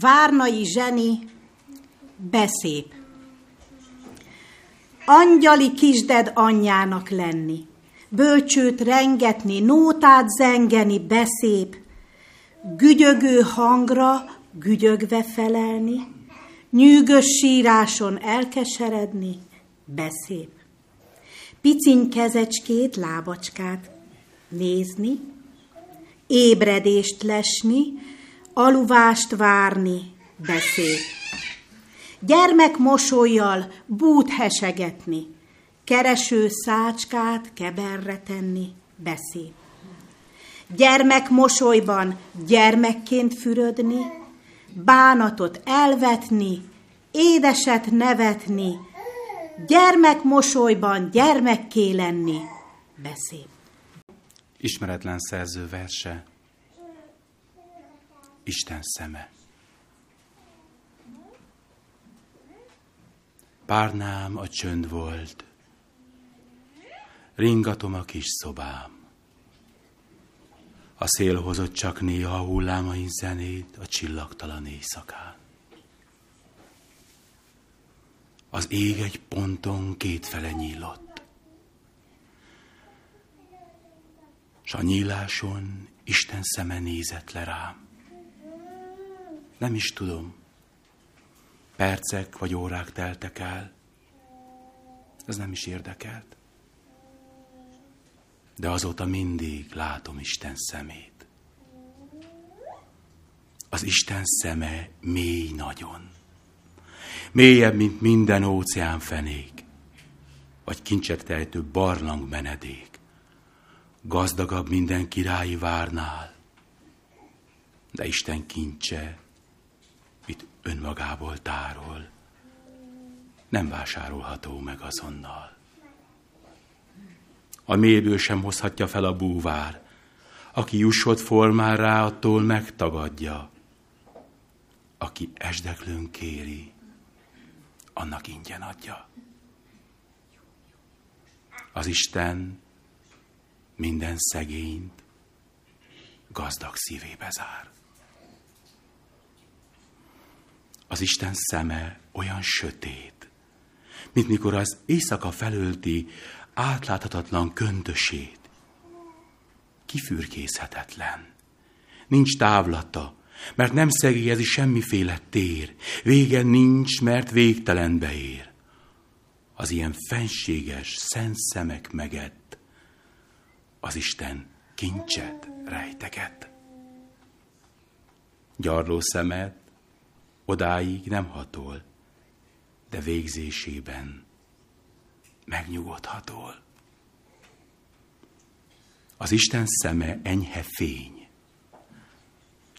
Várnai Zseni, beszép. Angyali kisded anyjának lenni, bölcsőt rengetni, nótát zengeni, beszép, gügyögő hangra gügyögve felelni, nyűgös síráson elkeseredni, beszép. Piciny kezecskét, lábacskát nézni, ébredést lesni, aluvást várni, beszéd. Gyermek mosolyjal bút hesegetni, kereső szácskát keberre tenni, beszéd. Gyermek mosolyban gyermekként fürödni, bánatot elvetni, édeset nevetni, gyermek mosolyban gyermekké lenni, beszéd. Ismeretlen szerző verse, Isten szeme. Párnám a csönd volt, ringatom a kis szobám. A szél hozott csak néha a hullámain zenét a csillagtalan éjszakán. Az ég egy ponton kétfele nyílott. S a nyíláson Isten szeme nézett le rám. Nem is tudom. Percek vagy órák teltek el. Ez nem is érdekelt. De azóta mindig látom Isten szemét. Az Isten szeme mély nagyon. Mélyebb, mint minden óceán fenék, vagy kincset tejtő barlang menedék. Gazdagabb minden királyi várnál, de Isten kincse önmagából tárol, nem vásárolható meg azonnal. A mélyből sem hozhatja fel a búvár, aki jussott formán rá, attól megtagadja. Aki esdeklőn kéri, annak ingyen adja. Az Isten minden szegényt gazdag szívébe zár. Az Isten szeme olyan sötét, mint mikor az éjszaka felölti átláthatatlan köntösét. Kifürkészhetetlen. Nincs távlata, mert nem szegélyezi semmiféle tér. Vége nincs, mert végtelenbe ér. Az ilyen fenséges, szent szemek megett, az Isten kincset rejteget. Gyarló szemet odáig nem hatol, de végzésében megnyugodhatol. Az Isten szeme enyhe fény,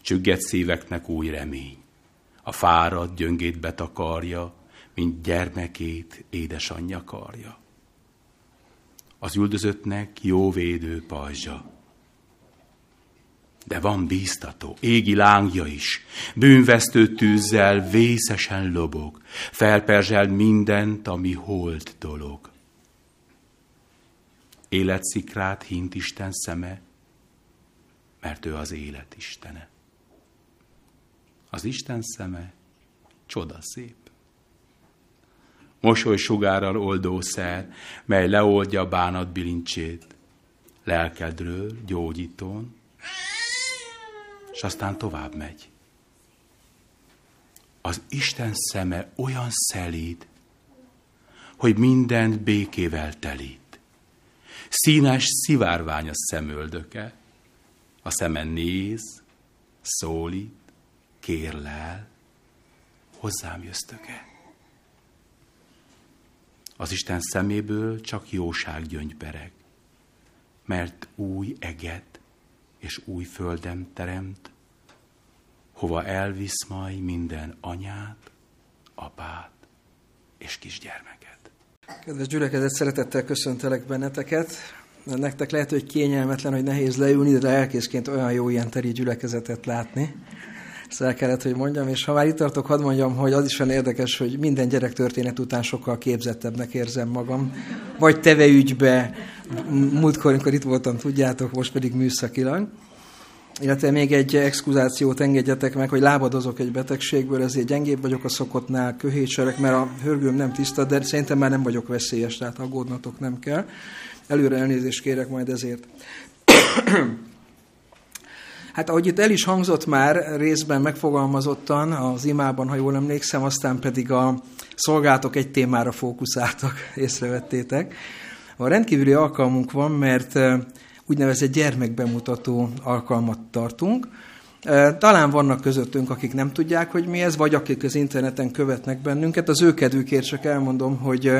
csügget szíveknek új remény, a fárad gyöngét betakarja, mint gyermekét édesanyja karja. Az üldözöttnek jó védő pajzsa, de van bíztató, égi lángja is, bűnvesztő tűzzel vészesen lobog, felperzsel mindent, ami holt dolog. Életszikrát hint Isten szeme, mert ő az élet Istene. Az Isten szeme csoda szép. Mosoly sugárral oldószer, mely leoldja bánat bilincsét, lelkedről gyógyítón, és aztán tovább megy. Az Isten szeme olyan szelíd, hogy mindent békével telít. Színes szivárvány a szemöldöke, a szeme néz, szólít, kérlel, hozzám jöztöke. Az Isten szeméből csak jóság gyöngybereg, mert új eget és új földem teremt, hova elvisz majd minden anyát, apát és kisgyermeket. Kedves gyülekezet, szeretettel köszöntelek benneteket. Nektek lehet, hogy kényelmetlen, hogy nehéz leülni, de elkészként olyan jó ilyen teri gyülekezetet látni. Ezt el kellett, hogy mondjam, és ha már itt tartok, hadd mondjam, hogy az is olyan érdekes, hogy minden gyerek történet után sokkal képzettebbnek érzem magam. Vagy teve ügybe, múltkor, amikor itt voltam, tudjátok, most pedig műszakilag. illetve még egy exkuzációt engedjetek meg, hogy lábadozok egy betegségből, ezért gyengébb vagyok a szokottnál, köhétserek, mert a hörgőm nem tiszta, de szerintem már nem vagyok veszélyes, tehát aggódnatok nem kell. Előre elnézést kérek majd ezért. Hát ahogy itt el is hangzott már, részben megfogalmazottan az imában, ha jól emlékszem, aztán pedig a szolgálatok egy témára fókuszáltak, észrevettétek. A rendkívüli alkalmunk van, mert úgynevezett gyermekbemutató alkalmat tartunk. Talán vannak közöttünk, akik nem tudják, hogy mi ez, vagy akik az interneten követnek bennünket. Az ő kedvükért csak elmondom, hogy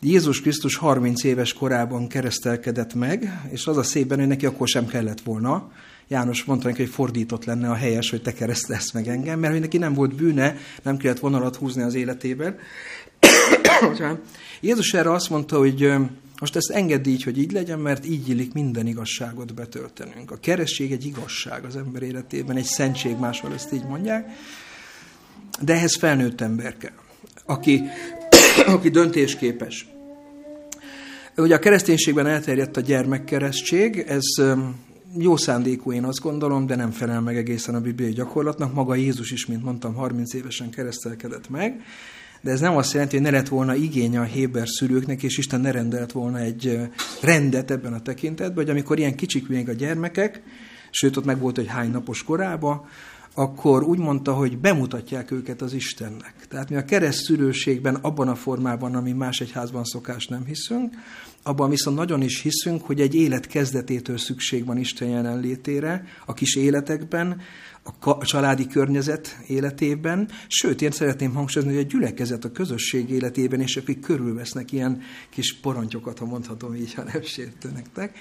Jézus Krisztus 30 éves korában keresztelkedett meg, és az a szépen, hogy neki akkor sem kellett volna. János mondta neki, hogy fordított lenne a helyes, hogy te keresztelsz meg engem, mert hogy neki nem volt bűne, nem kellett vonalat húzni az életében. Jézus erre azt mondta, hogy most ezt engedd így, hogy így legyen, mert így illik minden igazságot betöltenünk. A keresség egy igazság az ember életében, egy szentség, máshol ezt így mondják, de ehhez felnőtt ember kell, aki, aki döntésképes. Ugye a kereszténységben elterjedt a gyermekkeresztség, ez jó szándékú, én azt gondolom, de nem felel meg egészen a bibliai gyakorlatnak. Maga Jézus is, mint mondtam, 30 évesen keresztelkedett meg, de ez nem azt jelenti, hogy ne lett volna igénye a Héber szülőknek, és Isten ne rendelt volna egy rendet ebben a tekintetben, hogy amikor ilyen kicsik még a gyermekek, sőt ott meg volt, hogy hány napos korába, akkor úgy mondta, hogy bemutatják őket az Istennek. Tehát mi a kereszt szülőségben abban a formában, ami más egyházban szokás nem hiszünk, abban viszont nagyon is hiszünk, hogy egy élet kezdetétől szükség van Isten jelenlétére, a kis életekben, a családi környezet életében, sőt, én szeretném hangsúlyozni, hogy a gyülekezet a közösség életében, és akik körülvesznek ilyen kis porantyokat, ha mondhatom így, ha nem sértő nektek.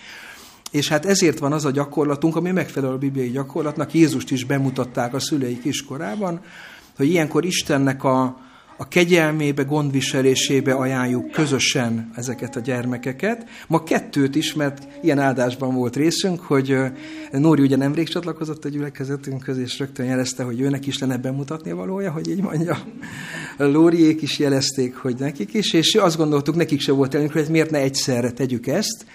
És hát ezért van az a gyakorlatunk, ami megfelel a bibliai gyakorlatnak, Jézust is bemutatták a szülei kiskorában, hogy ilyenkor Istennek a, a kegyelmébe, gondviselésébe ajánljuk közösen ezeket a gyermekeket. Ma kettőt is, mert ilyen áldásban volt részünk, hogy Nóri ugye nemrég csatlakozott a gyülekezetünkhöz, és rögtön jelezte, hogy őnek is lenne bemutatni valója, hogy így mondja. Lóriék is jelezték, hogy nekik is, és azt gondoltuk, nekik se volt elünk, hogy miért ne egyszerre tegyük ezt.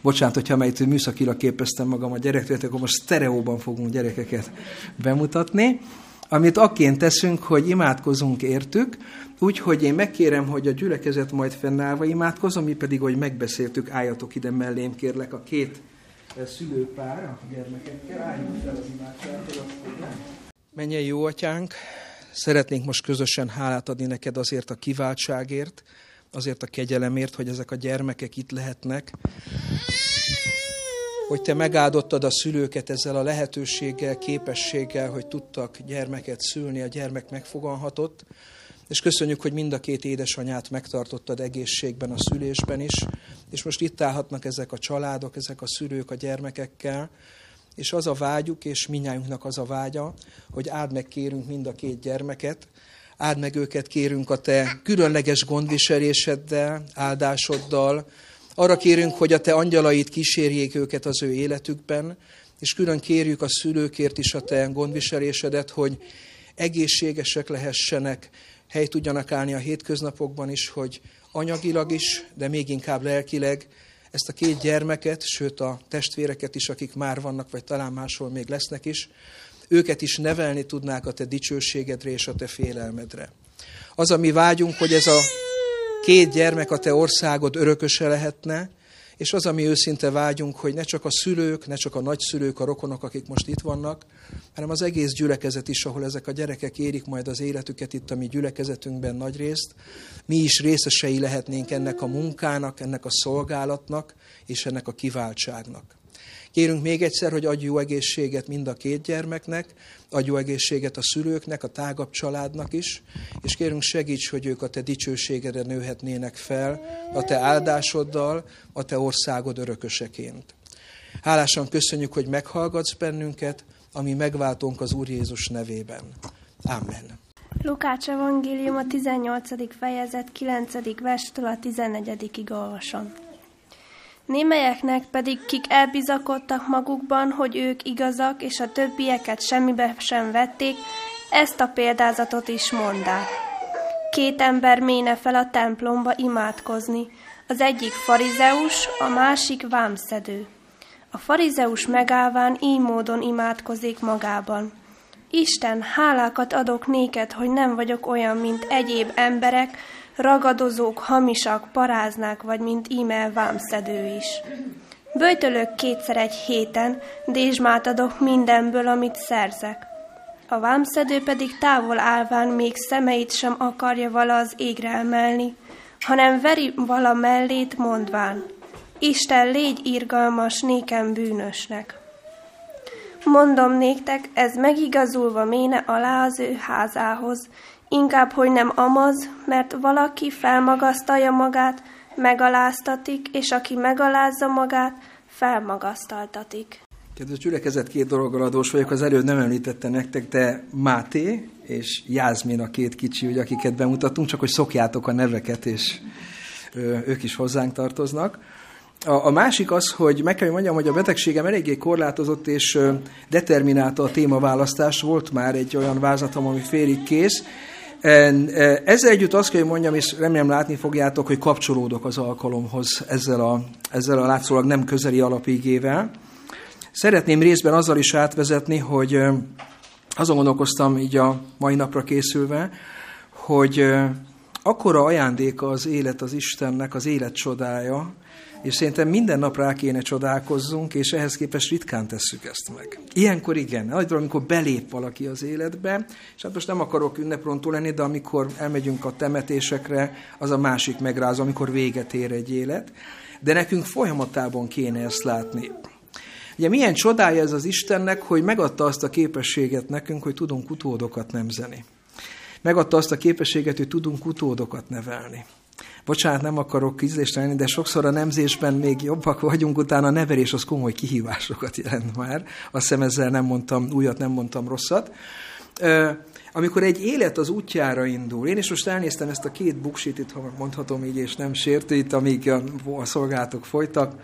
Bocsánat, hogyha melyet műszakilag képeztem magam a gyerektől, akkor most sztereóban fogunk gyerekeket bemutatni amit akként teszünk, hogy imádkozunk értük, úgyhogy én megkérem, hogy a gyülekezet majd fennállva imádkozom, mi pedig, hogy megbeszéltük, álljatok ide mellém, kérlek, a két eh, szülőpár a gyermekekkel, álljunk fel az imádsághoz. Menjen jó atyánk, szeretnénk most közösen hálát adni neked azért a kiváltságért, azért a kegyelemért, hogy ezek a gyermekek itt lehetnek hogy te megáldottad a szülőket ezzel a lehetőséggel, képességgel, hogy tudtak gyermeket szülni, a gyermek megfogalhatott, és köszönjük, hogy mind a két édesanyát megtartottad egészségben, a szülésben is, és most itt állhatnak ezek a családok, ezek a szülők a gyermekekkel, és az a vágyuk, és minnyájunknak az a vágya, hogy áld meg kérünk mind a két gyermeket, áld meg őket kérünk a te különleges gondviseléseddel, áldásoddal, arra kérünk, hogy a te angyalait kísérjék őket az ő életükben, és külön kérjük a szülőkért is a te gondviselésedet, hogy egészségesek lehessenek, hely tudjanak állni a hétköznapokban is, hogy anyagilag is, de még inkább lelkileg ezt a két gyermeket, sőt a testvéreket is, akik már vannak, vagy talán máshol még lesznek is, őket is nevelni tudnák a te dicsőségedre és a te félelmedre. Az, ami vágyunk, hogy ez a két gyermek a te országod örököse lehetne, és az, ami őszinte vágyunk, hogy ne csak a szülők, ne csak a nagyszülők, a rokonok, akik most itt vannak, hanem az egész gyülekezet is, ahol ezek a gyerekek érik majd az életüket itt a mi gyülekezetünkben nagy részt, mi is részesei lehetnénk ennek a munkának, ennek a szolgálatnak és ennek a kiváltságnak. Kérünk még egyszer, hogy adj jó egészséget mind a két gyermeknek, adj jó egészséget a szülőknek, a tágabb családnak is, és kérünk segíts, hogy ők a te dicsőségedre nőhetnének fel, a te áldásoddal, a te országod örököseként. Hálásan köszönjük, hogy meghallgatsz bennünket, ami megváltunk az Úr Jézus nevében. Amen. Lukács evangélium a 18. fejezet 9. verstől a 14. olvasom. Némelyeknek pedig, kik elbizakodtak magukban, hogy ők igazak, és a többieket semmibe sem vették, ezt a példázatot is mondák. Két ember méne fel a templomba imádkozni, az egyik farizeus, a másik vámszedő. A farizeus megállván így módon imádkozik magában. Isten, hálákat adok néked, hogy nem vagyok olyan, mint egyéb emberek, ragadozók, hamisak, paráznák, vagy mint íme vámszedő is. Böjtölök kétszer egy héten, dézsmát adok mindenből, amit szerzek. A vámszedő pedig távol állván még szemeit sem akarja vala az égre emelni, hanem veri vala mellét mondván, Isten légy irgalmas nékem bűnösnek. Mondom néktek, ez megigazulva méne alá az ő házához, inkább, hogy nem amaz, mert valaki felmagasztalja magát, megaláztatik, és aki megalázza magát, felmagasztaltatik. Kedves gyülekezet, két dologgal adós vagyok. Az előbb nem említette nektek, de Máté és Jázmin a két kicsi, ugye, akiket bemutatunk, csak hogy szokjátok a neveket, és ők is hozzánk tartoznak. A, a másik az, hogy meg kell, hogy mondjam, hogy a betegségem eléggé korlátozott és determinálta a témaválasztás. Volt már egy olyan vázatom, ami félig kész. Ezzel együtt azt kell, hogy mondjam, és remélem látni fogjátok, hogy kapcsolódok az alkalomhoz ezzel a, ezzel a látszólag nem közeli alapigével. Szeretném részben azzal is átvezetni, hogy azon gondolkoztam így a mai napra készülve, hogy akkora ajándéka az élet az Istennek, az élet csodája, és szerintem minden nap rá kéne csodálkozzunk, és ehhez képest ritkán tesszük ezt meg. Ilyenkor igen, nagy amikor belép valaki az életbe, és hát most nem akarok ünneprontó lenni, de amikor elmegyünk a temetésekre, az a másik megráz, amikor véget ér egy élet. De nekünk folyamatában kéne ezt látni. Ugye milyen csodája ez az Istennek, hogy megadta azt a képességet nekünk, hogy tudunk utódokat nemzeni. Megadta azt a képességet, hogy tudunk utódokat nevelni. Bocsánat, nem akarok lenni, de sokszor a nemzésben még jobbak vagyunk, utána a nevelés az komoly kihívásokat jelent már. Azt hiszem ezzel nem mondtam újat, nem mondtam rosszat. Amikor egy élet az útjára indul, én is most elnéztem ezt a két buksit, itt, ha mondhatom így, és nem sértő, itt, amíg a, a szolgálatok folytak,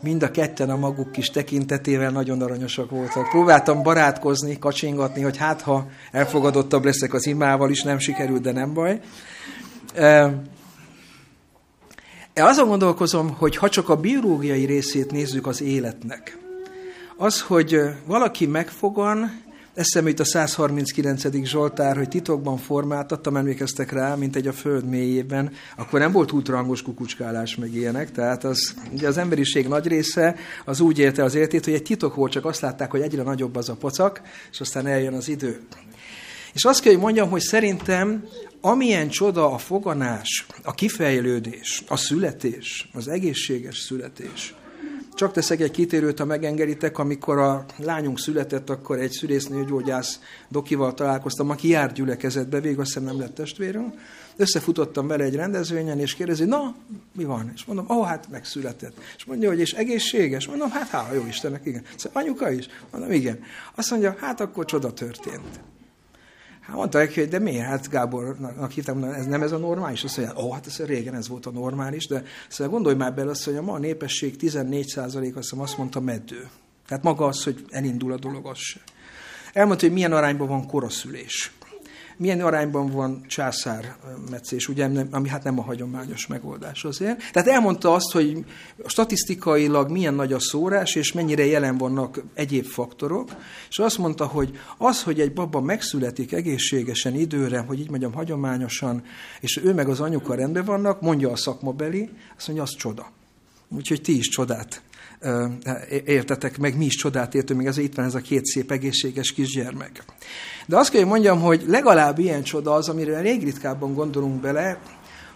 mind a ketten a maguk kis tekintetével nagyon aranyosak voltak. Próbáltam barátkozni, kacsingatni, hogy hát ha elfogadottabb leszek az imával is, nem sikerült, de nem baj. Azon gondolkozom, hogy ha csak a biológiai részét nézzük az életnek, az, hogy valaki megfogan, Eszembe jut a 139. Zsoltár, hogy titokban formáltattam, emlékeztek rá, mint egy a föld mélyében, akkor nem volt útrangos kukucskálás meg ilyenek, tehát az, ugye az emberiség nagy része az úgy élte az életét, hogy egy titok volt, csak azt látták, hogy egyre nagyobb az a pocak, és aztán eljön az idő. És azt kell, hogy mondjam, hogy szerintem amilyen csoda a foganás, a kifejlődés, a születés, az egészséges születés, csak teszek egy kitérőt, ha megengeditek, amikor a lányunk született, akkor egy szülésznőgyógyász dokival találkoztam, aki járt gyülekezetbe, végül azt nem lett testvérünk. Összefutottam vele egy rendezvényen, és kérdezi, na, mi van? És mondom, ó, oh, hát megszületett. És mondja, hogy és egészséges? Mondom, hát hála jó Istennek, igen. Szóval anyuka is? Mondom, igen. Azt mondja, hát akkor csoda történt. Hát mondta neki, hogy de miért? Hát Gábornak hittem, ez nem ez a normális? Azt mondja, ó, hát ez régen ez volt a normális, de szóval gondolj már bele azt, hogy a ma a népesség 14% azt, azt mondta meddő. Tehát maga az, hogy elindul a dolog, az se. Elmondta, hogy milyen arányban van koraszülés milyen arányban van császármetszés, ugye, ami hát nem a hagyományos megoldás azért. Tehát elmondta azt, hogy statisztikailag milyen nagy a szórás, és mennyire jelen vannak egyéb faktorok, és azt mondta, hogy az, hogy egy baba megszületik egészségesen időre, hogy így mondjam, hagyományosan, és ő meg az anyuka rendben vannak, mondja a szakmabeli, azt mondja, az csoda. Úgyhogy ti is csodát értetek meg, mi is csodát értünk, még azért itt van ez a két szép egészséges kisgyermek. De azt kell, hogy mondjam, hogy legalább ilyen csoda az, amire elég ritkábban gondolunk bele,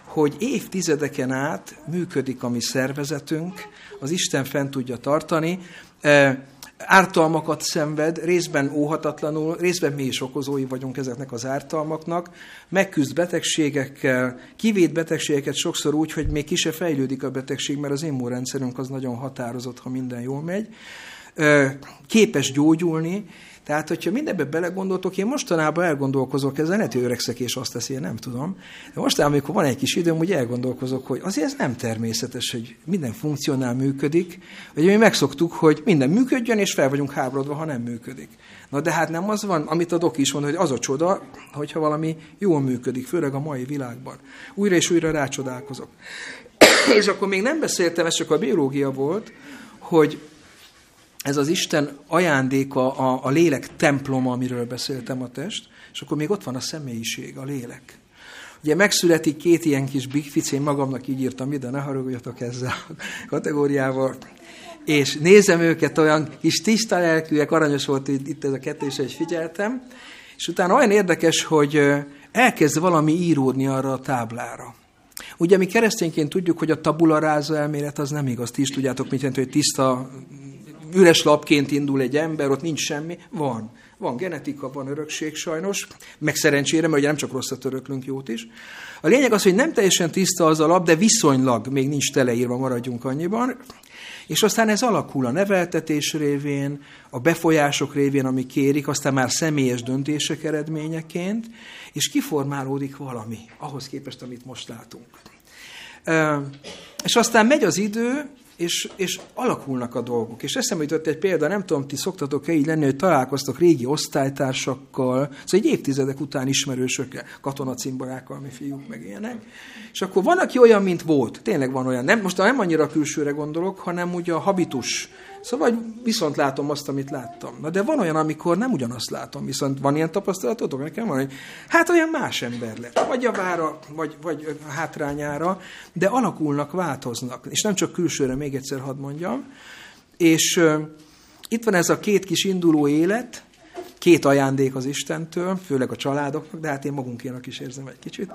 hogy évtizedeken át működik a mi szervezetünk, az Isten fent tudja tartani, ártalmakat szenved, részben óhatatlanul, részben mi is okozói vagyunk ezeknek az ártalmaknak, megküzd betegségekkel, kivét betegségeket sokszor úgy, hogy még ki se fejlődik a betegség, mert az immunrendszerünk az nagyon határozott, ha minden jól megy, képes gyógyulni, tehát, hogyha mindebbe belegondoltok, én mostanában elgondolkozok, ezzel lehet, hogy öregszek és azt teszi, én nem tudom. De mostanában, amikor van egy kis időm, úgy elgondolkozok, hogy azért ez nem természetes, hogy minden funkcionál, működik. Ugye mi megszoktuk, hogy minden működjön, és fel vagyunk háborodva, ha nem működik. Na de hát nem az van, amit a doki is mond, hogy az a csoda, hogyha valami jól működik, főleg a mai világban. Újra és újra rácsodálkozok. és akkor még nem beszéltem, ez csak a biológia volt, hogy ez az Isten ajándéka, a, a lélek temploma, amiről beszéltem a test, és akkor még ott van a személyiség, a lélek. Ugye megszületik két ilyen kis bigfic, én magamnak így írtam ide, ne haragudjatok ezzel a kategóriával, és nézem őket, olyan kis tiszta lelkűek, aranyos volt itt ez a kettő, és figyeltem, és utána olyan érdekes, hogy elkezd valami íródni arra a táblára. Ugye mi keresztényként tudjuk, hogy a tabula ráza elmélet az nem igaz. Ti is tudjátok, mit jelent, hogy tiszta, üres lapként indul egy ember, ott nincs semmi. Van. Van genetika, van örökség sajnos, meg szerencsére, mert ugye nem csak rosszat öröklünk, jót is. A lényeg az, hogy nem teljesen tiszta az a lap, de viszonylag még nincs teleírva, maradjunk annyiban. És aztán ez alakul a neveltetés révén, a befolyások révén, ami kérik, aztán már személyes döntések eredményeként, és kiformálódik valami ahhoz képest, amit most látunk. És aztán megy az idő, és, és alakulnak a dolgok. És eszembe jutott egy példa, nem tudom, ti szoktatok-e így lenni, hogy találkoztok régi osztálytársakkal, szóval egy évtizedek után ismerősökkel, katonacimborákkal, mi fiúk, meg ilyenek. És akkor van, aki olyan, mint volt. Tényleg van olyan. Nem, most nem annyira külsőre gondolok, hanem ugye a habitus Szóval viszont látom azt, amit láttam. Na de van olyan, amikor nem ugyanazt látom, viszont van ilyen tapasztalatotok? Nekem van, hogy hát olyan más ember lett. Vagy javára, vagy, vagy hátrányára, de alakulnak, változnak. És nem csak külsőre, még egyszer hadd mondjam. És uh, itt van ez a két kis induló élet, két ajándék az Istentől, főleg a családoknak, de hát én magunkénak is érzem egy kicsit.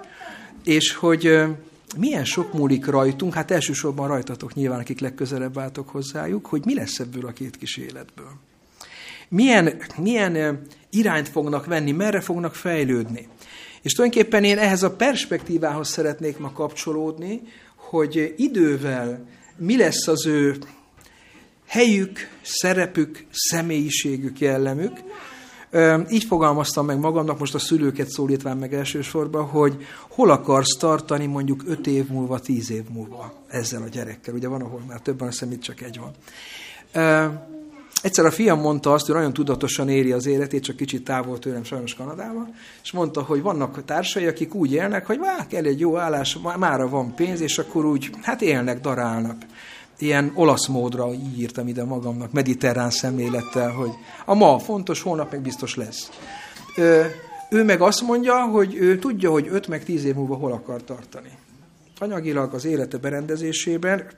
És hogy uh, milyen sok múlik rajtunk, hát elsősorban rajtatok nyilván, akik legközelebb álltok hozzájuk, hogy mi lesz ebből a két kis életből. Milyen, milyen irányt fognak venni, merre fognak fejlődni. És tulajdonképpen én ehhez a perspektívához szeretnék ma kapcsolódni, hogy idővel mi lesz az ő helyük, szerepük, személyiségük, jellemük, így fogalmaztam meg magamnak, most a szülőket szólítván meg elsősorban, hogy hol akarsz tartani mondjuk 5 év múlva, 10 év múlva ezzel a gyerekkel. Ugye van, ahol már többen, azt itt csak egy van. Egyszer a fiam mondta azt, hogy nagyon tudatosan éri az életét, csak kicsit távol tőlem, sajnos Kanadában, és mondta, hogy vannak társai, akik úgy élnek, hogy már kell egy jó állás, mára van pénz, és akkor úgy, hát élnek, darálnak ilyen olasz módra írtam ide magamnak, mediterrán szemlélettel, hogy a ma fontos, holnap meg biztos lesz. Ö, ő meg azt mondja, hogy ő tudja, hogy 5 meg 10 év múlva hol akar tartani. Anyagilag az élete berendezésében,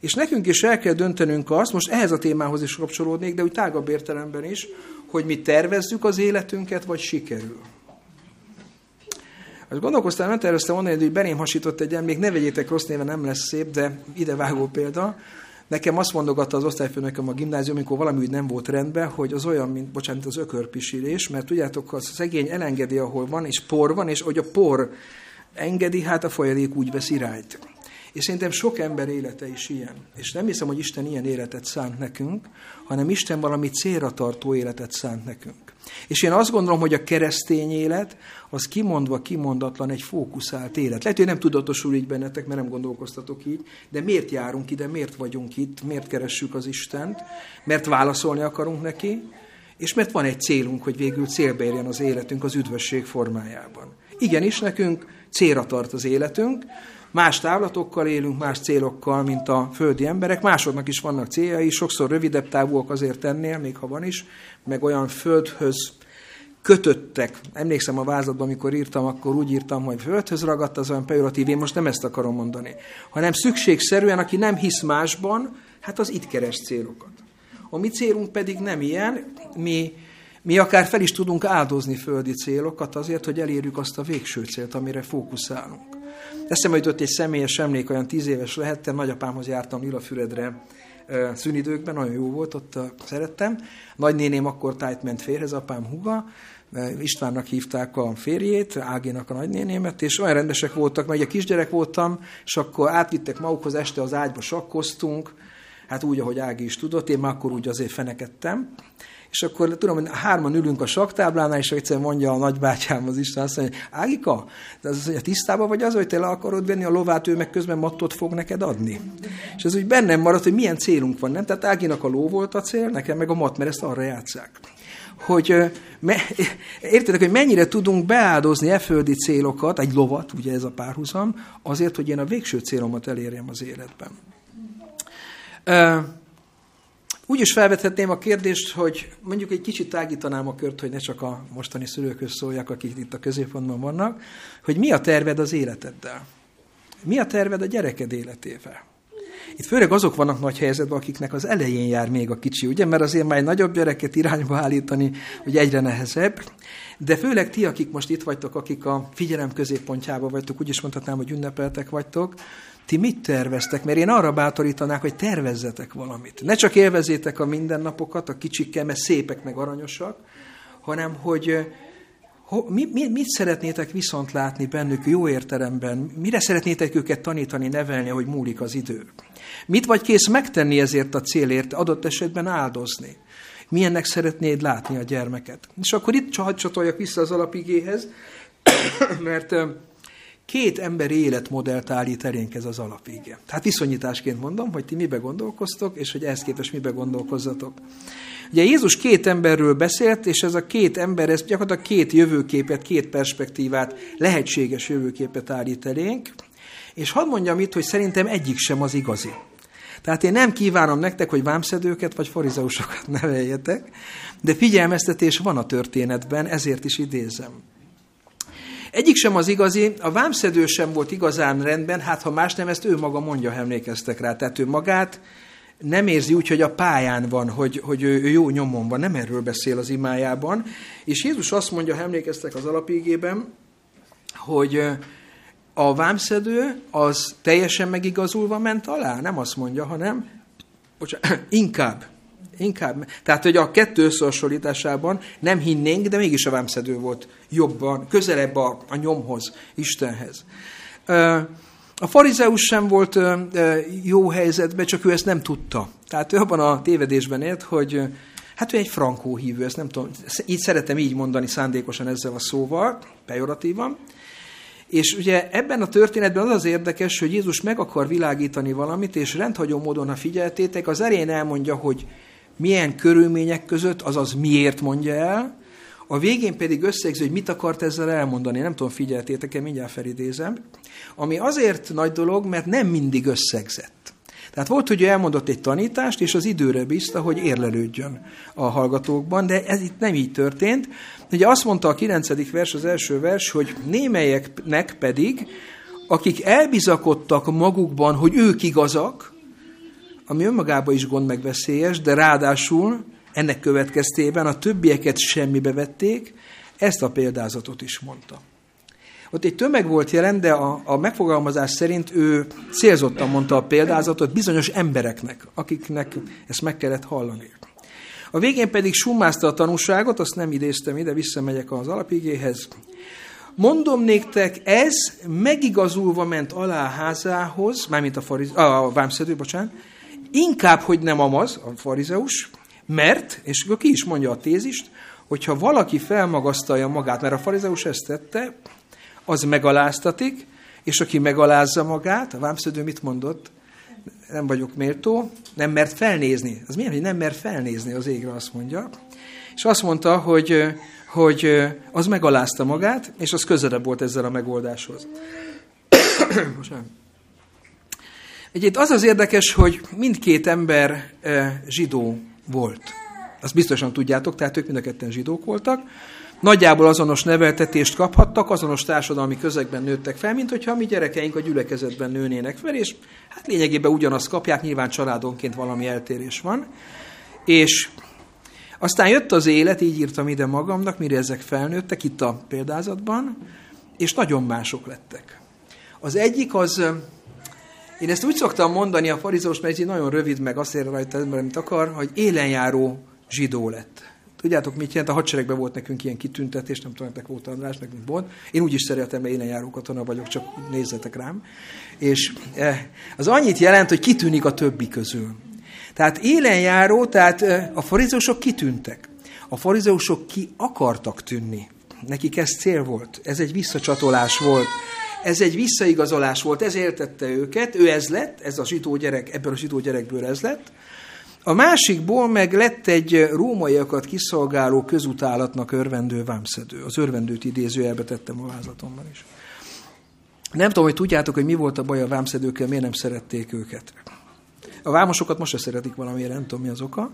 és nekünk is el kell döntenünk azt, most ehhez a témához is kapcsolódnék, de úgy tágabb értelemben is, hogy mi tervezzük az életünket, vagy sikerül. Azt gondolkoztam, nem terveztem mondani, hogy belém hasított egy még ne vegyétek rossz néven, nem lesz szép, de idevágó példa. Nekem azt mondogatta az osztályfőnököm a gimnázium, amikor valami úgy nem volt rendben, hogy az olyan, mint, bocsánat, az ökörpisilés, mert tudjátok, az szegény elengedi, ahol van, és por van, és hogy a por engedi, hát a folyadék úgy vesz irányt. És szerintem sok ember élete is ilyen. És nem hiszem, hogy Isten ilyen életet szánt nekünk, hanem Isten valami célra tartó életet szánt nekünk. És én azt gondolom, hogy a keresztény élet az kimondva, kimondatlan egy fókuszált élet. Lehet, hogy nem tudatosul így bennetek, mert nem gondolkoztatok így, de miért járunk ide, miért vagyunk itt, miért keressük az Istent, mert válaszolni akarunk neki, és mert van egy célunk, hogy végül célbe érjen az életünk az üdvösség formájában. Igenis, nekünk célra tart az életünk, Más távlatokkal élünk, más célokkal, mint a földi emberek. Másodnak is vannak céljai, sokszor rövidebb távúak azért ennél, még ha van is, meg olyan földhöz kötöttek. Emlékszem a vázatban, amikor írtam, akkor úgy írtam, hogy földhöz ragadt, az olyan pejoratív, én most nem ezt akarom mondani, hanem szükségszerűen, aki nem hisz másban, hát az itt keres célokat. A mi célunk pedig nem ilyen, mi, mi akár fel is tudunk áldozni földi célokat azért, hogy elérjük azt a végső célt, amire fókuszálunk. Eszembe jutott egy személyes emlék, olyan tíz éves lehettem, nagyapámhoz jártam Lilafüredre szünidőkben, nagyon jó volt, ott szerettem. Nagynéném akkor tájt ment férhez, apám huga, Istvánnak hívták a férjét, Ágénak a nagynénémet, és olyan rendesek voltak, mert ugye kisgyerek voltam, és akkor átvittek magukhoz, este az ágyba sakkoztunk, hát úgy, ahogy Ági is tudott, én már akkor úgy azért fenekedtem, és akkor tudom, hogy hárman ülünk a saktáblánál, és egyszer mondja a nagybátyám az Isten, azt mondja, Ágika, de az, hogy tisztában vagy az, hogy te le akarod venni a lovát, ő meg közben mattot fog neked adni. És ez úgy bennem maradt, hogy milyen célunk van, nem? Tehát Áginak a ló volt a cél, nekem meg a mat, mert ezt arra játszák. Hogy me, értedek, hogy mennyire tudunk beáldozni e földi célokat, egy lovat, ugye ez a párhuzam, azért, hogy én a végső célomat elérjem az életben. Úgy is felvethetném a kérdést, hogy mondjuk egy kicsit tágítanám a kört, hogy ne csak a mostani szülőköz szóljak, akik itt a középpontban vannak, hogy mi a terved az életeddel? Mi a terved a gyereked életével? Itt főleg azok vannak nagy helyzetben, akiknek az elején jár még a kicsi, ugye, mert azért már egy nagyobb gyereket irányba állítani, hogy egyre nehezebb. De főleg ti, akik most itt vagytok, akik a figyelem középpontjában vagytok, úgy is mondhatnám, hogy ünnepeltek vagytok, ti mit terveztek? Mert én arra bátorítanák, hogy tervezzetek valamit. Ne csak élvezétek a mindennapokat, a kicsikkel, mert szépek meg aranyosak, hanem hogy mi, mi, mit szeretnétek viszont látni bennük jó értelemben? Mire szeretnétek őket tanítani, nevelni, hogy múlik az idő? Mit vagy kész megtenni ezért a célért, adott esetben áldozni? Milyennek szeretnéd látni a gyermeket? És akkor itt csatoljak vissza az alapigéhez, mert két emberi életmodellt állít elénk ez az alapíge. Tehát viszonyításként mondom, hogy ti mibe gondolkoztok, és hogy ehhez képest mibe gondolkozzatok. Ugye Jézus két emberről beszélt, és ez a két ember, ez gyakorlatilag két jövőképet, két perspektívát, lehetséges jövőképet állít elénk, és hadd mondjam itt, hogy szerintem egyik sem az igazi. Tehát én nem kívánom nektek, hogy vámszedőket vagy farizeusokat neveljetek, de figyelmeztetés van a történetben, ezért is idézem. Egyik sem az igazi, a vámszedő sem volt igazán rendben, hát ha más nem, ezt ő maga mondja, ha emlékeztek rá. Tehát ő magát nem érzi úgy, hogy a pályán van, hogy, hogy ő, ő jó nyomon van, nem erről beszél az imájában. És Jézus azt mondja, ha emlékeztek az alapégében, hogy a vámszedő az teljesen megigazulva ment alá? Nem azt mondja, hanem bocsánat, inkább. Inkább. Tehát, hogy a kettő összehasonlításában nem hinnénk, de mégis a vámszedő volt jobban, közelebb a, a nyomhoz, Istenhez. A farizeus sem volt jó helyzetben, csak ő ezt nem tudta. Tehát ő abban a tévedésben élt, hogy hát ő egy frankó hívő, ezt nem tudom, így szeretem így mondani szándékosan ezzel a szóval, pejoratívan, és ugye ebben a történetben az az érdekes, hogy Jézus meg akar világítani valamit, és rendhagyó módon, ha figyeltétek, az elején elmondja, hogy milyen körülmények között, azaz miért mondja el, a végén pedig összegző, hogy mit akart ezzel elmondani. Nem tudom, figyeltétek-e, mindjárt felidézem. Ami azért nagy dolog, mert nem mindig összegzett. Tehát volt, hogy ő elmondott egy tanítást, és az időre bízta, hogy érlelődjön a hallgatókban, de ez itt nem így történt. Ugye azt mondta a 9. vers, az első vers, hogy némelyeknek pedig, akik elbizakodtak magukban, hogy ők igazak, ami önmagában is gond megveszélyes, de ráadásul ennek következtében a többieket semmibe vették, ezt a példázatot is mondta. Ott egy tömeg volt jelen, de a, a megfogalmazás szerint ő célzottan mondta a példázatot bizonyos embereknek, akiknek ezt meg kellett hallani. A végén pedig summázta a tanúságot, azt nem idéztem ide, visszamegyek az alapigéhez. Mondom néktek, ez megigazulva ment alá a házához, mármint a, fariz, a vámszedő, bocsánat, inkább, hogy nem amaz, a farizeus, mert, és akkor ki is mondja a tézist, hogyha valaki felmagasztalja magát, mert a farizeus ezt tette, az megaláztatik, és aki megalázza magát, a vámszedő mit mondott? Nem vagyok méltó, nem mert felnézni. Az milyen, hogy nem mer felnézni az égre, azt mondja. És azt mondta, hogy, hogy az megalázta magát, és az közelebb volt ezzel a megoldáshoz. Egyébként az az érdekes, hogy mindkét ember zsidó volt. Azt biztosan tudjátok, tehát ők mind a ketten zsidók voltak. Nagyjából azonos neveltetést kaphattak, azonos társadalmi közegben nőttek fel, mint hogyha a mi gyerekeink a gyülekezetben nőnének fel, és hát lényegében ugyanazt kapják, nyilván családonként valami eltérés van. És aztán jött az élet, így írtam ide magamnak, mire ezek felnőttek itt a példázatban, és nagyon mások lettek. Az egyik az én ezt úgy szoktam mondani a farizós, mert ez nagyon rövid, meg azt ér rajta, amit akar, hogy élenjáró zsidó lett. Tudjátok, mit jelent? A hadseregben volt nekünk ilyen kitüntetés, nem tudom, nektek volt András, mint volt. Én úgy is szeretem, mert élenjáró katona vagyok, csak nézzetek rám. És eh, az annyit jelent, hogy kitűnik a többi közül. Tehát élenjáró, tehát eh, a farizósok kitűntek. A farizósok ki akartak tűnni. Nekik ez cél volt. Ez egy visszacsatolás volt ez egy visszaigazolás volt, ez éltette őket, ő ez lett, ez a zsidó gyerek, ebből a zsidó gyerekből ez lett. A másikból meg lett egy rómaiakat kiszolgáló közutálatnak örvendő vámszedő. Az örvendőt idézőjelbe tettem a vázlatomban is. Nem tudom, hogy tudjátok, hogy mi volt a baj a vámszedőkkel, miért nem szerették őket. A vámosokat most se szeretik valamiért, nem tudom mi az oka.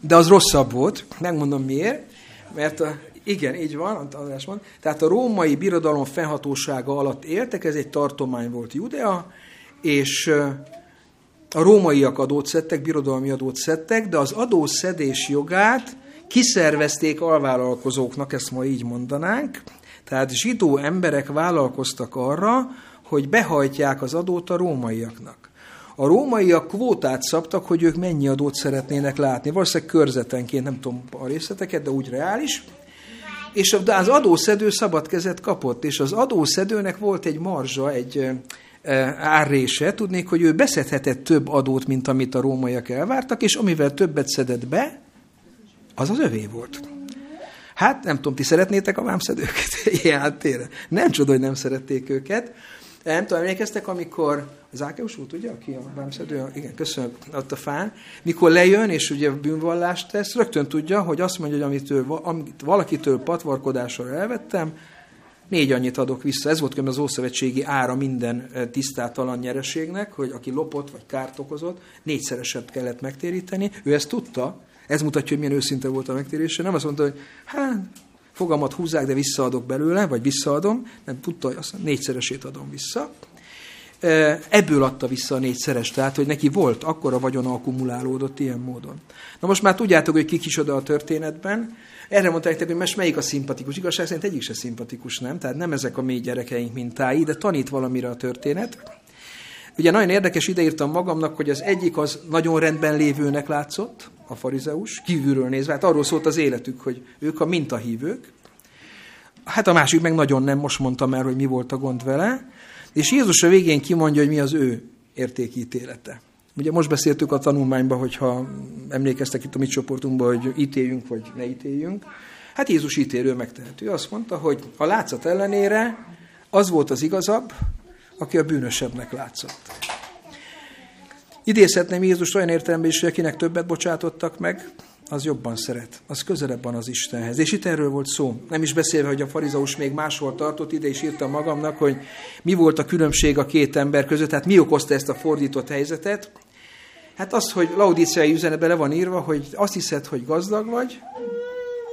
De az rosszabb volt, megmondom miért, mert a, igen, így van, András mond. Tehát a római birodalom fennhatósága alatt éltek, ez egy tartomány volt Judea, és a rómaiak adót szedtek, birodalmi adót szedtek, de az adószedés jogát kiszervezték alvállalkozóknak, ezt ma így mondanánk. Tehát zsidó emberek vállalkoztak arra, hogy behajtják az adót a rómaiaknak. A rómaiak kvótát szabtak, hogy ők mennyi adót szeretnének látni. Valószínűleg körzetenként, nem tudom a részleteket, de úgy reális. És az adószedő szabad kezet kapott, és az adószedőnek volt egy marzsa, egy árrése, tudnék, hogy ő beszedhetett több adót, mint amit a rómaiak elvártak, és amivel többet szedett be, az az övé volt. Hát nem tudom, ti szeretnétek a vámszedőket ilyen háttérre? Nem csoda, hogy nem szerették őket. Nem tudom, emlékeztek, amikor az Ákeus volt, aki a vámszedő, igen, köszönöm, ott a fán, mikor lejön, és ugye bűnvallást tesz, rögtön tudja, hogy azt mondja, hogy amitől, amit valakitől patvarkodásra elvettem, négy annyit adok vissza. Ez volt az Ószövetségi ára minden eh, tisztátalan nyereségnek, hogy aki lopott vagy kárt okozott, négyszereset kellett megtéríteni. Ő ezt tudta, ez mutatja, hogy milyen őszinte volt a megtérése. Nem azt mondta, hogy hát fogamat húzzák, de visszaadok belőle, vagy visszaadom. Nem tudta, hogy azt négyszeresét adom vissza. Ebből adta vissza a négyszeres, tehát hogy neki volt, akkora vagyon akkumulálódott ilyen módon. Na most már tudjátok, hogy ki kicsoda a történetben. Erre mondták nektek, hogy most melyik a szimpatikus. Igazság szerint egyik se szimpatikus, nem? Tehát nem ezek a mi gyerekeink mintái, de tanít valamire a történet. Ugye nagyon érdekes, ideírtam magamnak, hogy az egyik az nagyon rendben lévőnek látszott, a farizeus, kívülről nézve. Hát arról szólt az életük, hogy ők a mintahívők. Hát a másik meg nagyon nem, most mondtam el, hogy mi volt a gond vele. És Jézus a végén kimondja, hogy mi az ő értékítélete. Ugye most beszéltük a tanulmányban, hogyha emlékeztek itt a mi csoportunkban, hogy ítéljünk, vagy ne ítéljünk. Hát Jézus ítélő megtehető. Azt mondta, hogy a látszat ellenére az volt az igazabb, aki a bűnösebbnek látszott. Idézhetném Jézus olyan értelemben is, hogy akinek többet bocsátottak meg, az jobban szeret, az közelebb van az Istenhez. És itt erről volt szó. Nem is beszélve, hogy a farizeus még máshol tartott, ide is írtam magamnak, hogy mi volt a különbség a két ember között, tehát mi okozta ezt a fordított helyzetet. Hát az, hogy Laudíciai üzenetben le van írva, hogy azt hiszed, hogy gazdag vagy,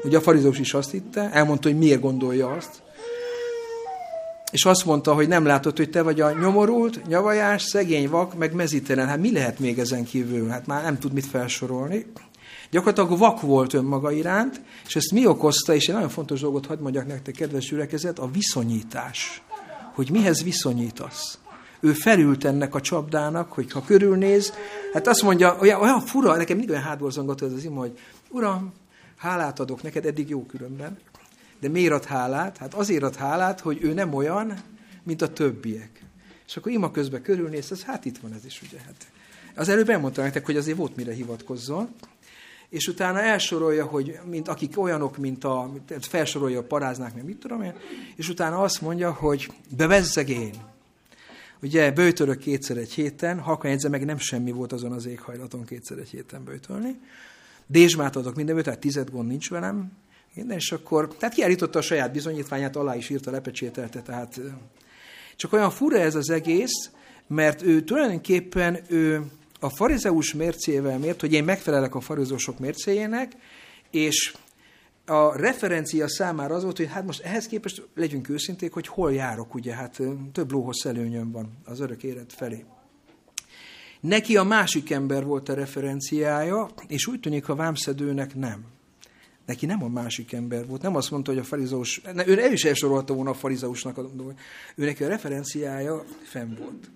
ugye a farizeus is azt hitte, elmondta, hogy miért gondolja azt, és azt mondta, hogy nem látod, hogy te vagy a nyomorult, nyavajás, szegény, vak, meg mezítelen. Hát mi lehet még ezen kívül? Hát már nem tud mit felsorolni. Gyakorlatilag vak volt önmaga iránt, és ezt mi okozta, és egy nagyon fontos dolgot hadd mondjak nektek, kedves gyülekezet, a viszonyítás. Hogy mihez viszonyítasz ő felült ennek a csapdának, hogy ha körülnéz, hát azt mondja, olyan, olyan fura, nekem mindig olyan hátborzongató ez az ima, hogy Uram, hálát adok neked, eddig jó különben, de miért ad hálát? Hát azért ad hálát, hogy ő nem olyan, mint a többiek. És akkor ima közben körülnéz, ez, hát itt van ez is, ugye. Hát. Az előbb elmondtam nektek, hogy azért volt mire hivatkozzon, és utána elsorolja, hogy mint akik olyanok, mint a, felsorolja a paráznák, meg mit tudom én, és utána azt mondja, hogy bevezzeg én, Ugye bőtölök kétszer egy héten, halkanyedze meg nem semmi volt azon az éghajlaton kétszer egy héten bőtölni. Dézsmát adok mindenből, tehát tized gond nincs velem. Minden, és akkor, tehát kiállította a saját bizonyítványát, alá is írta, lepecsételte, tehát csak olyan fura ez az egész, mert ő tulajdonképpen ő a farizeus mércével mért, hogy én megfelelek a farizeusok mércéjének, és a referencia számára az volt, hogy hát most ehhez képest legyünk őszinték, hogy hol járok, ugye, hát több lóhoz előnyöm van az örök élet felé. Neki a másik ember volt a referenciája, és úgy tűnik a vámszedőnek nem. Neki nem a másik ember volt. Nem azt mondta, hogy a farizeus, ő el is elsorolta volna a farizeusnak a dolgot. Ő neki a referenciája fenn volt.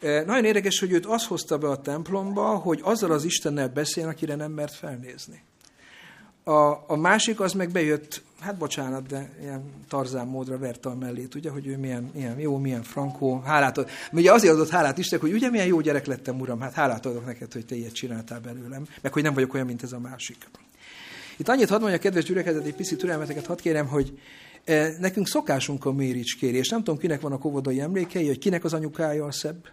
Nagyon érdekes, hogy őt azt hozta be a templomba, hogy azzal az Istennel beszél, akire nem mert felnézni. A, a másik az meg bejött, hát bocsánat, de ilyen tarzán módra verte a mellét, ugye, hogy ő milyen, milyen jó, milyen frankó, hálát ad. Ugye azért adott hálát Isten, hogy ugye milyen jó gyerek lettem, uram, hát hálát adok neked, hogy te ilyet csináltál belőlem, meg hogy nem vagyok olyan, mint ez a másik. Itt annyit hadd mondja, kedves gyülekezet, egy pici türelmeteket hadd kérem, hogy e, nekünk szokásunk a méricskérés. Nem tudom, kinek van a kovodai emlékei, hogy kinek az anyukája a szebb,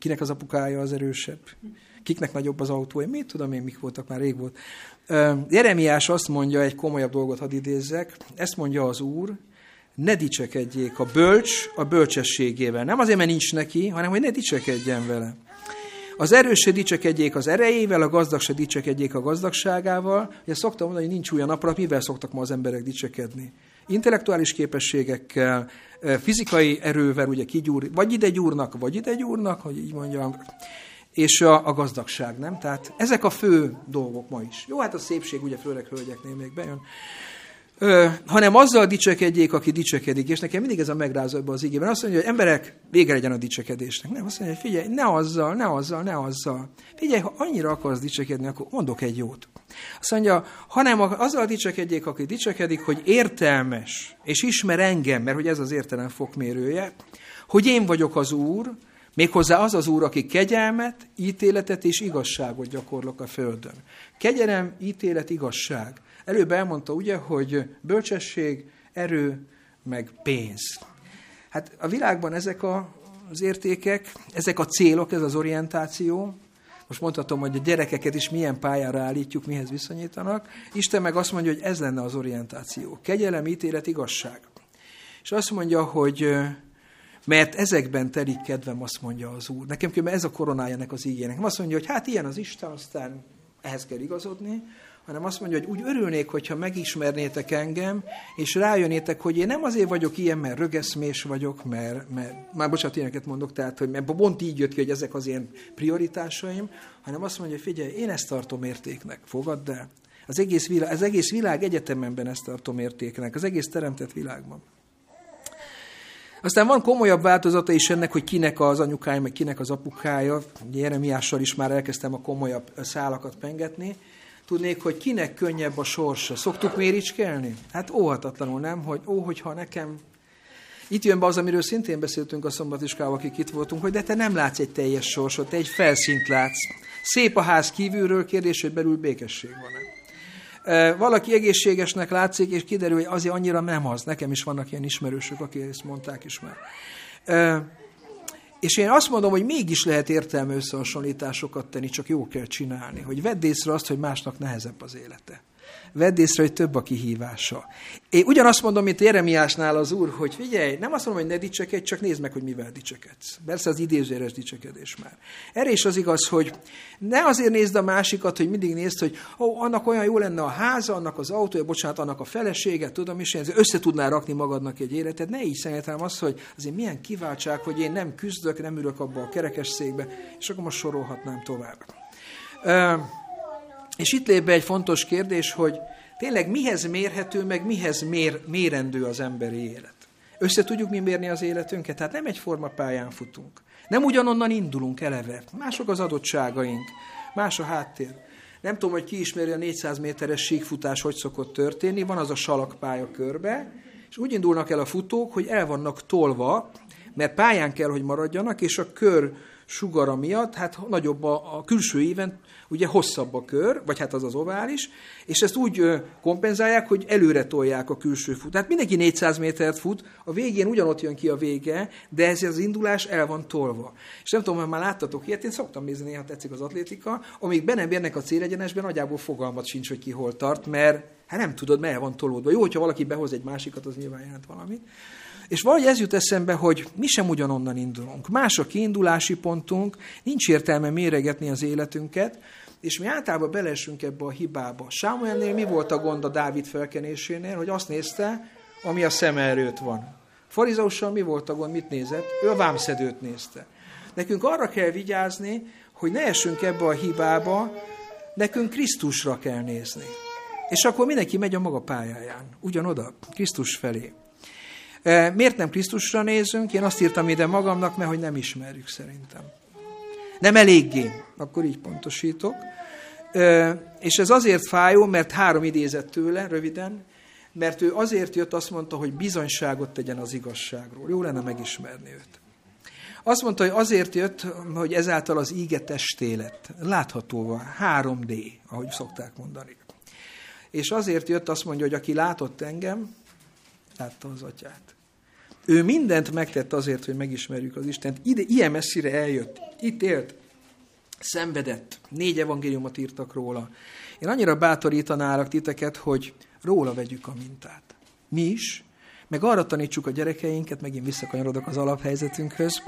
kinek az apukája az erősebb, kiknek nagyobb az autó, én mit tudom én, mik voltak, már rég volt. Jeremiás azt mondja, egy komolyabb dolgot hadd idézzek, ezt mondja az Úr, ne dicsekedjék a bölcs a bölcsességével. Nem azért, mert nincs neki, hanem hogy ne dicsekedjen vele. Az erős se dicsekedjék az erejével, a gazdag se dicsekedjék a gazdagságával. Ugye szoktam mondani, hogy nincs új a napra, mivel szoktak ma az emberek dicsekedni? Intellektuális képességekkel, fizikai erővel, ugye kigyúr, vagy ide gyúrnak, vagy ide gyúrnak, hogy így mondjam, és a, a gazdagság, nem? Tehát ezek a fő dolgok ma is. Jó, hát a szépség ugye főleg hölgyeknél még bejön. Ö, hanem azzal dicsekedjék, aki dicsekedik. És nekem mindig ez a megrázó ebbe az igében. Azt mondja, hogy emberek, vége legyen a dicsekedésnek. Nem, azt mondja, hogy figyelj, ne azzal, ne azzal, ne azzal. Figyelj, ha annyira akarsz dicsekedni, akkor mondok egy jót. Azt mondja, hanem azzal dicsekedjék, aki dicsekedik, hogy értelmes, és ismer engem, mert hogy ez az értelem fokmérője, hogy én vagyok az Úr, Méghozzá az az Úr, aki kegyelmet, ítéletet és igazságot gyakorlok a földön. Kegyelem, ítélet, igazság. Előbb elmondta ugye, hogy bölcsesség, erő, meg pénz. Hát a világban ezek a, az értékek, ezek a célok, ez az orientáció, most mondhatom, hogy a gyerekeket is milyen pályára állítjuk, mihez viszonyítanak. Isten meg azt mondja, hogy ez lenne az orientáció. Kegyelem, ítélet, igazság. És azt mondja, hogy mert ezekben telik kedvem, azt mondja az Úr. Nekem ez a koronája ennek az ígének. Azt mondja, hogy hát ilyen az Isten, aztán ehhez kell igazodni, hanem azt mondja, hogy úgy örülnék, hogyha megismernétek engem, és rájönnétek, hogy én nem azért vagyok ilyen, mert rögeszmés vagyok, mert, mert már bocsánat, ilyeneket mondok, tehát, hogy mert pont így jött ki, hogy ezek az én prioritásaim, hanem azt mondja, hogy figyelj, én ezt tartom értéknek, fogadd el. Az egész világ, az egész világ egyetemenben ezt tartom értéknek, az egész teremtett világban. Aztán van komolyabb változata is ennek, hogy kinek az anyukája, meg kinek az apukája. Jeremiással is már elkezdtem a komolyabb szálakat pengetni. Tudnék, hogy kinek könnyebb a sorsa. Szoktuk méricskelni? Hát óhatatlanul nem, hogy ó, hogyha nekem... Itt jön be az, amiről szintén beszéltünk a szombatiskával, akik itt voltunk, hogy de te nem látsz egy teljes sorsot, te egy felszínt látsz. Szép a ház kívülről, kérdés, hogy belül békesség van-e valaki egészségesnek látszik, és kiderül, hogy azért annyira nem az. Nekem is vannak ilyen ismerősök, akik ezt mondták is már. És én azt mondom, hogy mégis lehet értelme összehasonlításokat tenni, csak jó kell csinálni. Hogy vedd észre azt, hogy másnak nehezebb az élete. Vedd észre, hogy több a kihívása. Én ugyanazt mondom, mint Jeremiásnál az úr, hogy figyelj, nem azt mondom, hogy ne dicsekedj, csak nézd meg, hogy mivel dicsekedsz. Persze az idézőjeles dicsekedés már. Erre is az igaz, hogy ne azért nézd a másikat, hogy mindig nézd, hogy ó, annak olyan jó lenne a háza, annak az autója, bocsánat, annak a felesége, tudom is, össze tudnál rakni magadnak egy életet. Ne így szerintem azt, hogy azért milyen kiváltság, hogy én nem küzdök, nem ülök abba a kerekes székbe, és akkor most sorolhatnám tovább. És itt lép be egy fontos kérdés, hogy tényleg mihez mérhető, meg mihez mér, mérendő az emberi élet. Össze tudjuk mi mérni az életünket? Tehát nem egyforma pályán futunk. Nem ugyanonnan indulunk eleve. Mások az adottságaink, más a háttér. Nem tudom, hogy ki ismeri a 400 méteres síkfutás, hogy szokott történni. Van az a salakpálya körbe, és úgy indulnak el a futók, hogy el vannak tolva, mert pályán kell, hogy maradjanak, és a kör sugara miatt, hát nagyobb a, a külső éven, ugye hosszabb a kör, vagy hát az az ovális, és ezt úgy kompenzálják, hogy előre tolják a külső fut. Tehát mindenki 400 métert fut, a végén ugyanott jön ki a vége, de ez az indulás el van tolva. És nem tudom, hogy már láttatok ilyet, én szoktam nézni, néha tetszik az atlétika, amíg be nem érnek a célegyenesben, nagyjából fogalmat sincs, hogy ki hol tart, mert hát nem tudod, el van tolódva. Jó, hogyha valaki behoz egy másikat, az nyilván jelent valamit. És valahogy ez jut eszembe, hogy mi sem ugyanonnan indulunk. Más a kiindulási pontunk, nincs értelme méregetni az életünket, és mi általában belesünk ebbe a hibába. Sámuelnél mi volt a gond a Dávid felkenésénél, hogy azt nézte, ami a szem előtt van. Farizaussal mi volt a gond, mit nézett? Ő a vámszedőt nézte. Nekünk arra kell vigyázni, hogy ne essünk ebbe a hibába, nekünk Krisztusra kell nézni. És akkor mindenki megy a maga pályáján, ugyanoda, Krisztus felé. E, miért nem Krisztusra nézünk? Én azt írtam ide magamnak, mert hogy nem ismerjük szerintem. Nem eléggé, akkor így pontosítok. És ez azért fájó, mert három idézett tőle, röviden, mert ő azért jött, azt mondta, hogy bizonyságot tegyen az igazságról. Jó lenne megismerni őt. Azt mondta, hogy azért jött, hogy ezáltal az íge testé lett. Láthatóvá, 3D, ahogy szokták mondani. És azért jött, azt mondja, hogy aki látott engem, látta az atyát. Ő mindent megtett azért, hogy megismerjük az Istent. Ide, ilyen messzire eljött. Itt élt. Szenvedett. Négy evangéliumot írtak róla. Én annyira bátorítanálak titeket, hogy róla vegyük a mintát. Mi is, meg arra tanítsuk a gyerekeinket, megint visszakanyarodok az alaphelyzetünkhöz,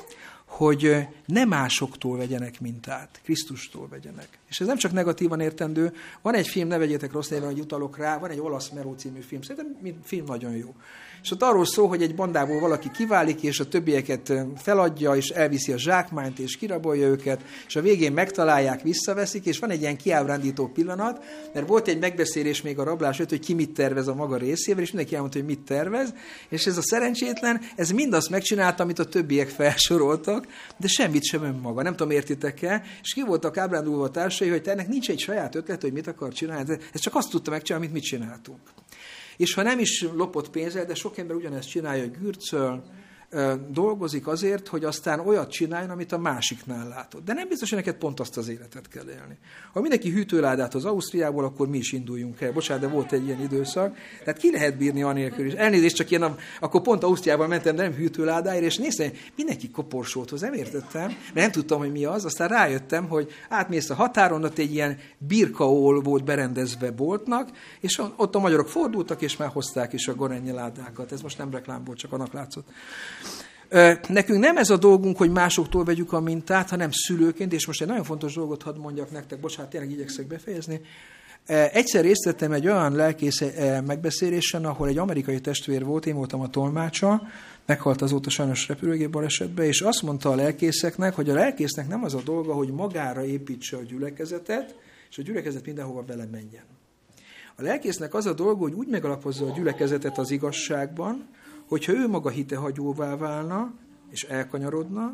hogy ne másoktól vegyenek mintát, Krisztustól vegyenek. És ez nem csak negatívan értendő, van egy film, ne vegyétek rossz néven, hogy utalok rá, van egy olasz Meró című film, szerintem film nagyon jó. És ott arról szól, hogy egy bandából valaki kiválik, és a többieket feladja, és elviszi a zsákmányt, és kirabolja őket, és a végén megtalálják, visszaveszik, és van egy ilyen kiábrándító pillanat, mert volt egy megbeszélés még a rablás öt, hogy ki mit tervez a maga részével, és mindenki elmondta, hogy mit tervez, és ez a szerencsétlen, ez mindazt megcsinálta, amit a többiek felsoroltak, de semmit sem önmaga. Nem tudom, értitek-e? És ki voltak ábrándulva társai, hogy te ennek nincs egy saját ötlet, hogy mit akar csinálni. Ez csak azt tudta megcsinálni, amit mit csináltunk. És ha nem is lopott pénzzel, de sok ember ugyanezt csinálja, gürcöl, dolgozik azért, hogy aztán olyat csináljon, amit a másiknál látott. De nem biztos, hogy neked pont azt az életet kell élni. Ha mindenki hűtőládát az Ausztriából, akkor mi is induljunk el. Bocsánat, de volt egy ilyen időszak. Tehát ki lehet bírni anélkül is. Elnézést, csak én akkor pont Ausztriában mentem, de nem hűtőládáért, és néztem, mindenki koporsót hoz. Nem értettem, mert nem tudtam, hogy mi az. Aztán rájöttem, hogy átmész a határon, ott egy ilyen birkaól volt berendezve boltnak, és ott a magyarok fordultak, és már hozták is a gorenye ládákat. Ez most nem reklám csak annak látszott. Nekünk nem ez a dolgunk, hogy másoktól vegyük a mintát, hanem szülőként, és most egy nagyon fontos dolgot hadd mondjak nektek, bocsánat, tényleg igyekszek befejezni. Egyszer részt vettem egy olyan lelkész megbeszélésen, ahol egy amerikai testvér volt, én voltam a tolmácsa, meghalt azóta sajnos repülőgép balesetbe, és azt mondta a lelkészeknek, hogy a lelkésznek nem az a dolga, hogy magára építse a gyülekezetet, és a gyülekezet mindenhova vele menjen. A lelkésznek az a dolga, hogy úgy megalapozza a gyülekezetet az igazságban, hogyha ő maga hitehagyóvá válna, és elkanyarodna,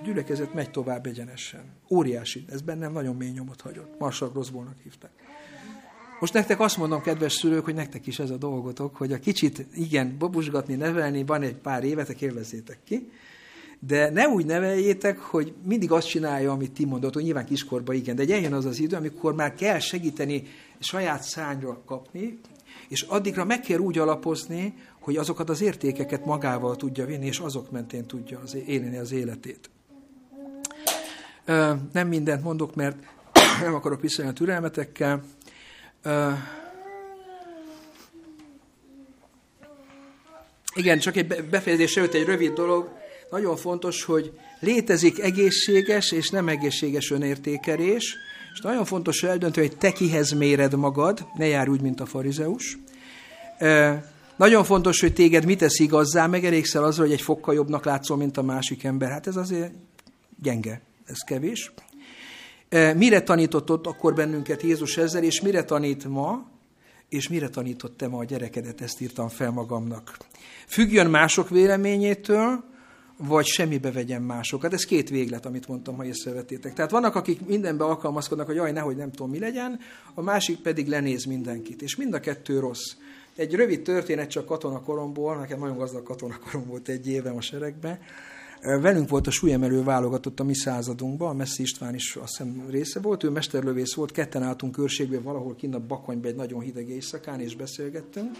a gyülekezet megy tovább egyenesen. Óriási, ez bennem nagyon mély nyomot hagyott. Marshall Roswellnak hívták. Most nektek azt mondom, kedves szülők, hogy nektek is ez a dolgotok, hogy a kicsit, igen, babusgatni, nevelni, van egy pár évetek, élvezzétek ki, de ne úgy neveljétek, hogy mindig azt csinálja, amit ti mondott, hogy nyilván kiskorban igen, de egy eljön az az idő, amikor már kell segíteni saját szányra kapni, és addigra meg kell úgy alapozni, hogy azokat az értékeket magával tudja vinni, és azok mentén tudja az, élni az életét. Nem mindent mondok, mert nem akarok viszonyulni a türelmetekkel. Igen, csak egy befejezés előtt egy rövid dolog. Nagyon fontos, hogy létezik egészséges és nem egészséges önértékelés, és nagyon fontos eldönteni, hogy te kihez méred magad, ne járj úgy, mint a farizeus. Nagyon fontos, hogy téged mit tesz igazzá, megelégszel azzal, hogy egy fokkal jobbnak látszol, mint a másik ember. Hát ez azért gyenge, ez kevés. Mire tanított ott akkor bennünket Jézus ezzel, és mire tanít ma, és mire tanított te ma a gyerekedet, ezt írtam fel magamnak. Függjön mások véleményétől, vagy semmibe vegyen másokat. Ez két véglet, amit mondtam, ha észrevetétek. Tehát vannak, akik mindenbe alkalmazkodnak, hogy jaj, nehogy nem tudom, mi legyen, a másik pedig lenéz mindenkit. És mind a kettő rossz. Egy rövid történet csak katonakoromból, nekem nagyon gazdag katonakorom volt egy évem a seregben. Velünk volt a súlyemelő válogatott a mi századunkban, a Messzi István is azt hiszem része volt, ő mesterlövész volt, ketten álltunk körségben valahol kint a Bakonyban egy nagyon hideg éjszakán, és beszélgettünk.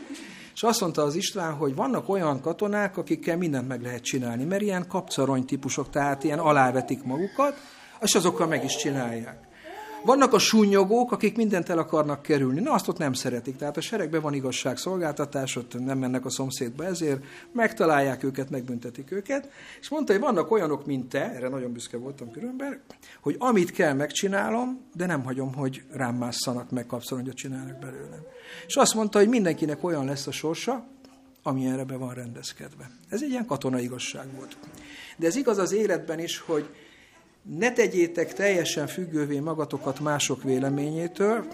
És azt mondta az István, hogy vannak olyan katonák, akikkel mindent meg lehet csinálni, mert ilyen kapcarony típusok, tehát ilyen alávetik magukat, és azokkal meg is csinálják. Vannak a súnyogók, akik mindent el akarnak kerülni. Na, azt ott nem szeretik. Tehát a seregben van igazságszolgáltatás, ott nem mennek a szomszédba ezért, megtalálják őket, megbüntetik őket. És mondta, hogy vannak olyanok, mint te, erre nagyon büszke voltam különben, hogy amit kell, megcsinálom, de nem hagyom, hogy rám másszanak, meg kapszolongyot csinálnak belőlem. És azt mondta, hogy mindenkinek olyan lesz a sorsa, ami erre be van rendezkedve. Ez egy ilyen katonai igazság volt. De ez igaz az életben is, hogy ne tegyétek teljesen függővé magatokat mások véleményétől,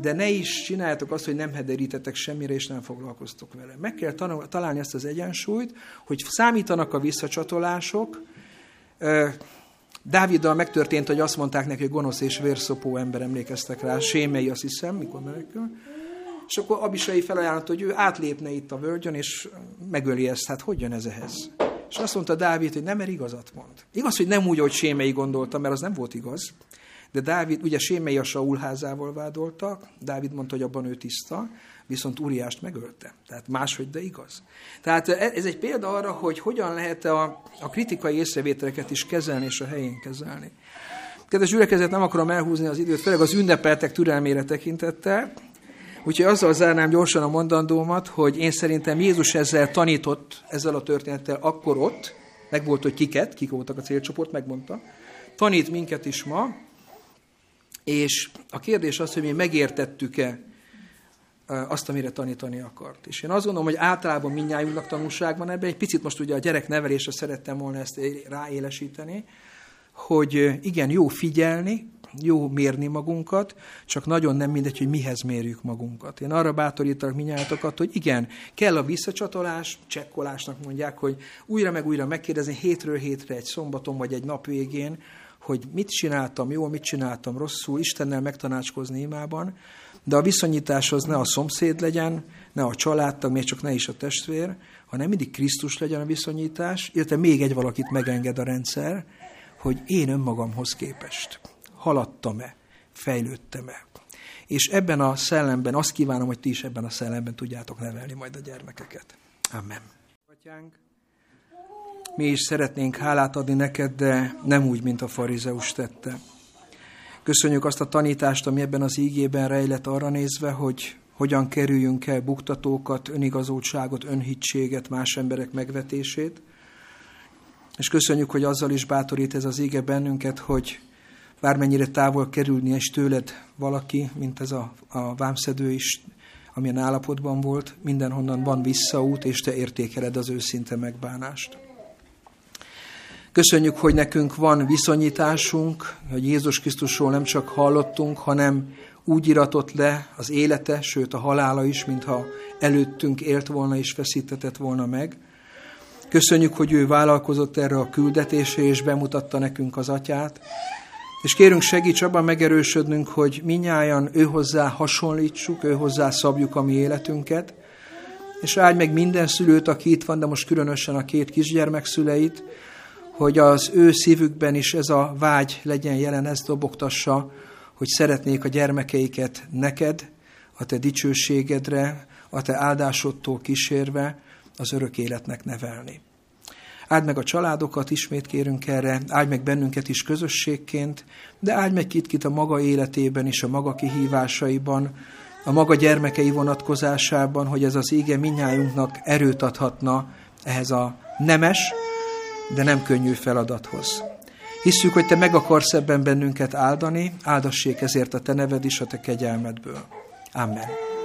de ne is csináljátok azt, hogy nem hederítetek semmire, és nem foglalkoztok vele. Meg kell találni ezt az egyensúlyt, hogy számítanak a visszacsatolások. Dáviddal megtörtént, hogy azt mondták neki, hogy gonosz és vérszopó ember emlékeztek rá, Sémei, azt hiszem, mikor menekül. És akkor Abisai felajánlott, hogy ő átlépne itt a völgyön, és megöli ezt. Hát hogy jön ez ehhez? És azt mondta Dávid, hogy nem, mert igazat mond. Igaz, hogy nem úgy, hogy Sémei gondolta, mert az nem volt igaz. De Dávid, ugye Sémei a Saul házával vádolta, Dávid mondta, hogy abban ő tiszta, viszont Uriást megölte. Tehát máshogy, de igaz. Tehát ez egy példa arra, hogy hogyan lehet a, a kritikai észrevételeket is kezelni és a helyén kezelni. Kedves gyülekezet, nem akarom elhúzni az időt, főleg az ünnepeltek türelmére tekintettel, Úgyhogy azzal zárnám gyorsan a mondandómat, hogy én szerintem Jézus ezzel tanított, ezzel a történettel akkor ott, meg volt, hogy kiket, kik voltak a célcsoport, megmondta. Tanít minket is ma, és a kérdés az, hogy mi megértettük-e azt, amire tanítani akart. És én azt gondolom, hogy általában mindnyájunknak tanulság van ebben. Egy picit most ugye a gyerek nevelésre szerettem volna ezt ráélesíteni, hogy igen, jó figyelni, jó mérni magunkat, csak nagyon nem mindegy, hogy mihez mérjük magunkat. Én arra bátorítalak minnyájatokat, hogy igen, kell a visszacsatolás, csekkolásnak mondják, hogy újra meg újra megkérdezni hétről hétre egy szombaton vagy egy nap végén, hogy mit csináltam jól, mit csináltam rosszul, Istennel megtanácskozni imában, de a viszonyítás az ne a szomszéd legyen, ne a családtag, még csak ne is a testvér, hanem mindig Krisztus legyen a viszonyítás, illetve még egy valakit megenged a rendszer, hogy én önmagamhoz képest haladtam-e, fejlődtem-e. És ebben a szellemben azt kívánom, hogy ti is ebben a szellemben tudjátok nevelni majd a gyermekeket. Amen. Atyánk, mi is szeretnénk hálát adni neked, de nem úgy, mint a farizeus tette. Köszönjük azt a tanítást, ami ebben az ígében rejlett arra nézve, hogy hogyan kerüljünk el buktatókat, önigazoltságot, önhitséget, más emberek megvetését. És köszönjük, hogy azzal is bátorít ez az íge bennünket, hogy bármennyire távol kerülni és tőled valaki, mint ez a, a vámszedő is, amilyen állapotban volt, mindenhonnan van visszaút, és te értékeled az őszinte megbánást. Köszönjük, hogy nekünk van viszonyításunk, hogy Jézus Krisztusról nem csak hallottunk, hanem úgy iratott le az élete, sőt a halála is, mintha előttünk élt volna és feszítetett volna meg. Köszönjük, hogy ő vállalkozott erre a küldetésre, és bemutatta nekünk az atyát. És kérünk segíts abban megerősödnünk, hogy minnyáján ő hozzá hasonlítsuk, ő szabjuk a mi életünket, és áldj meg minden szülőt, aki itt van, de most különösen a két kisgyermek szüleit, hogy az ő szívükben is ez a vágy legyen jelen, ezt dobogtassa, hogy szeretnék a gyermekeiket neked, a te dicsőségedre, a te áldásodtól kísérve az örök életnek nevelni. Áld meg a családokat, ismét kérünk erre, áld meg bennünket is közösségként, de áld meg kit-kit a maga életében és a maga kihívásaiban, a maga gyermekei vonatkozásában, hogy ez az ége minnyájunknak erőt adhatna ehhez a nemes, de nem könnyű feladathoz. Hisszük, hogy Te meg akarsz ebben bennünket áldani, áldassék ezért a Te neved is a Te kegyelmedből. Amen.